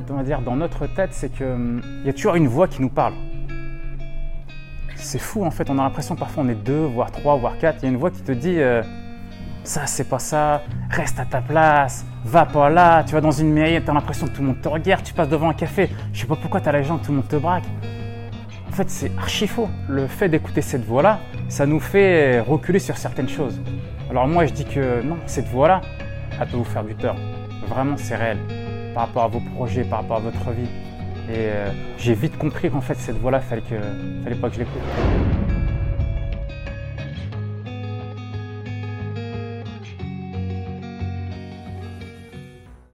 Dans notre tête, c'est qu'il y a toujours une voix qui nous parle. C'est fou en fait, on a l'impression parfois on est deux, voire trois, voire quatre. Il y a une voix qui te dit euh, ça, c'est pas ça, reste à ta place, va pas là. Tu vas dans une mairie, tu as l'impression que tout le monde te regarde. Tu passes devant un café, je sais pas pourquoi tu as la gens, tout le monde te braque. En fait, c'est archi faux. Le fait d'écouter cette voix-là, ça nous fait reculer sur certaines choses. Alors moi, je dis que non, cette voix-là, elle peut vous faire du tort. Vraiment, c'est réel par rapport à vos projets, par rapport à votre vie. Et euh, j'ai vite compris qu'en fait, cette voix-là, fallait, fallait pas que je l'écoute.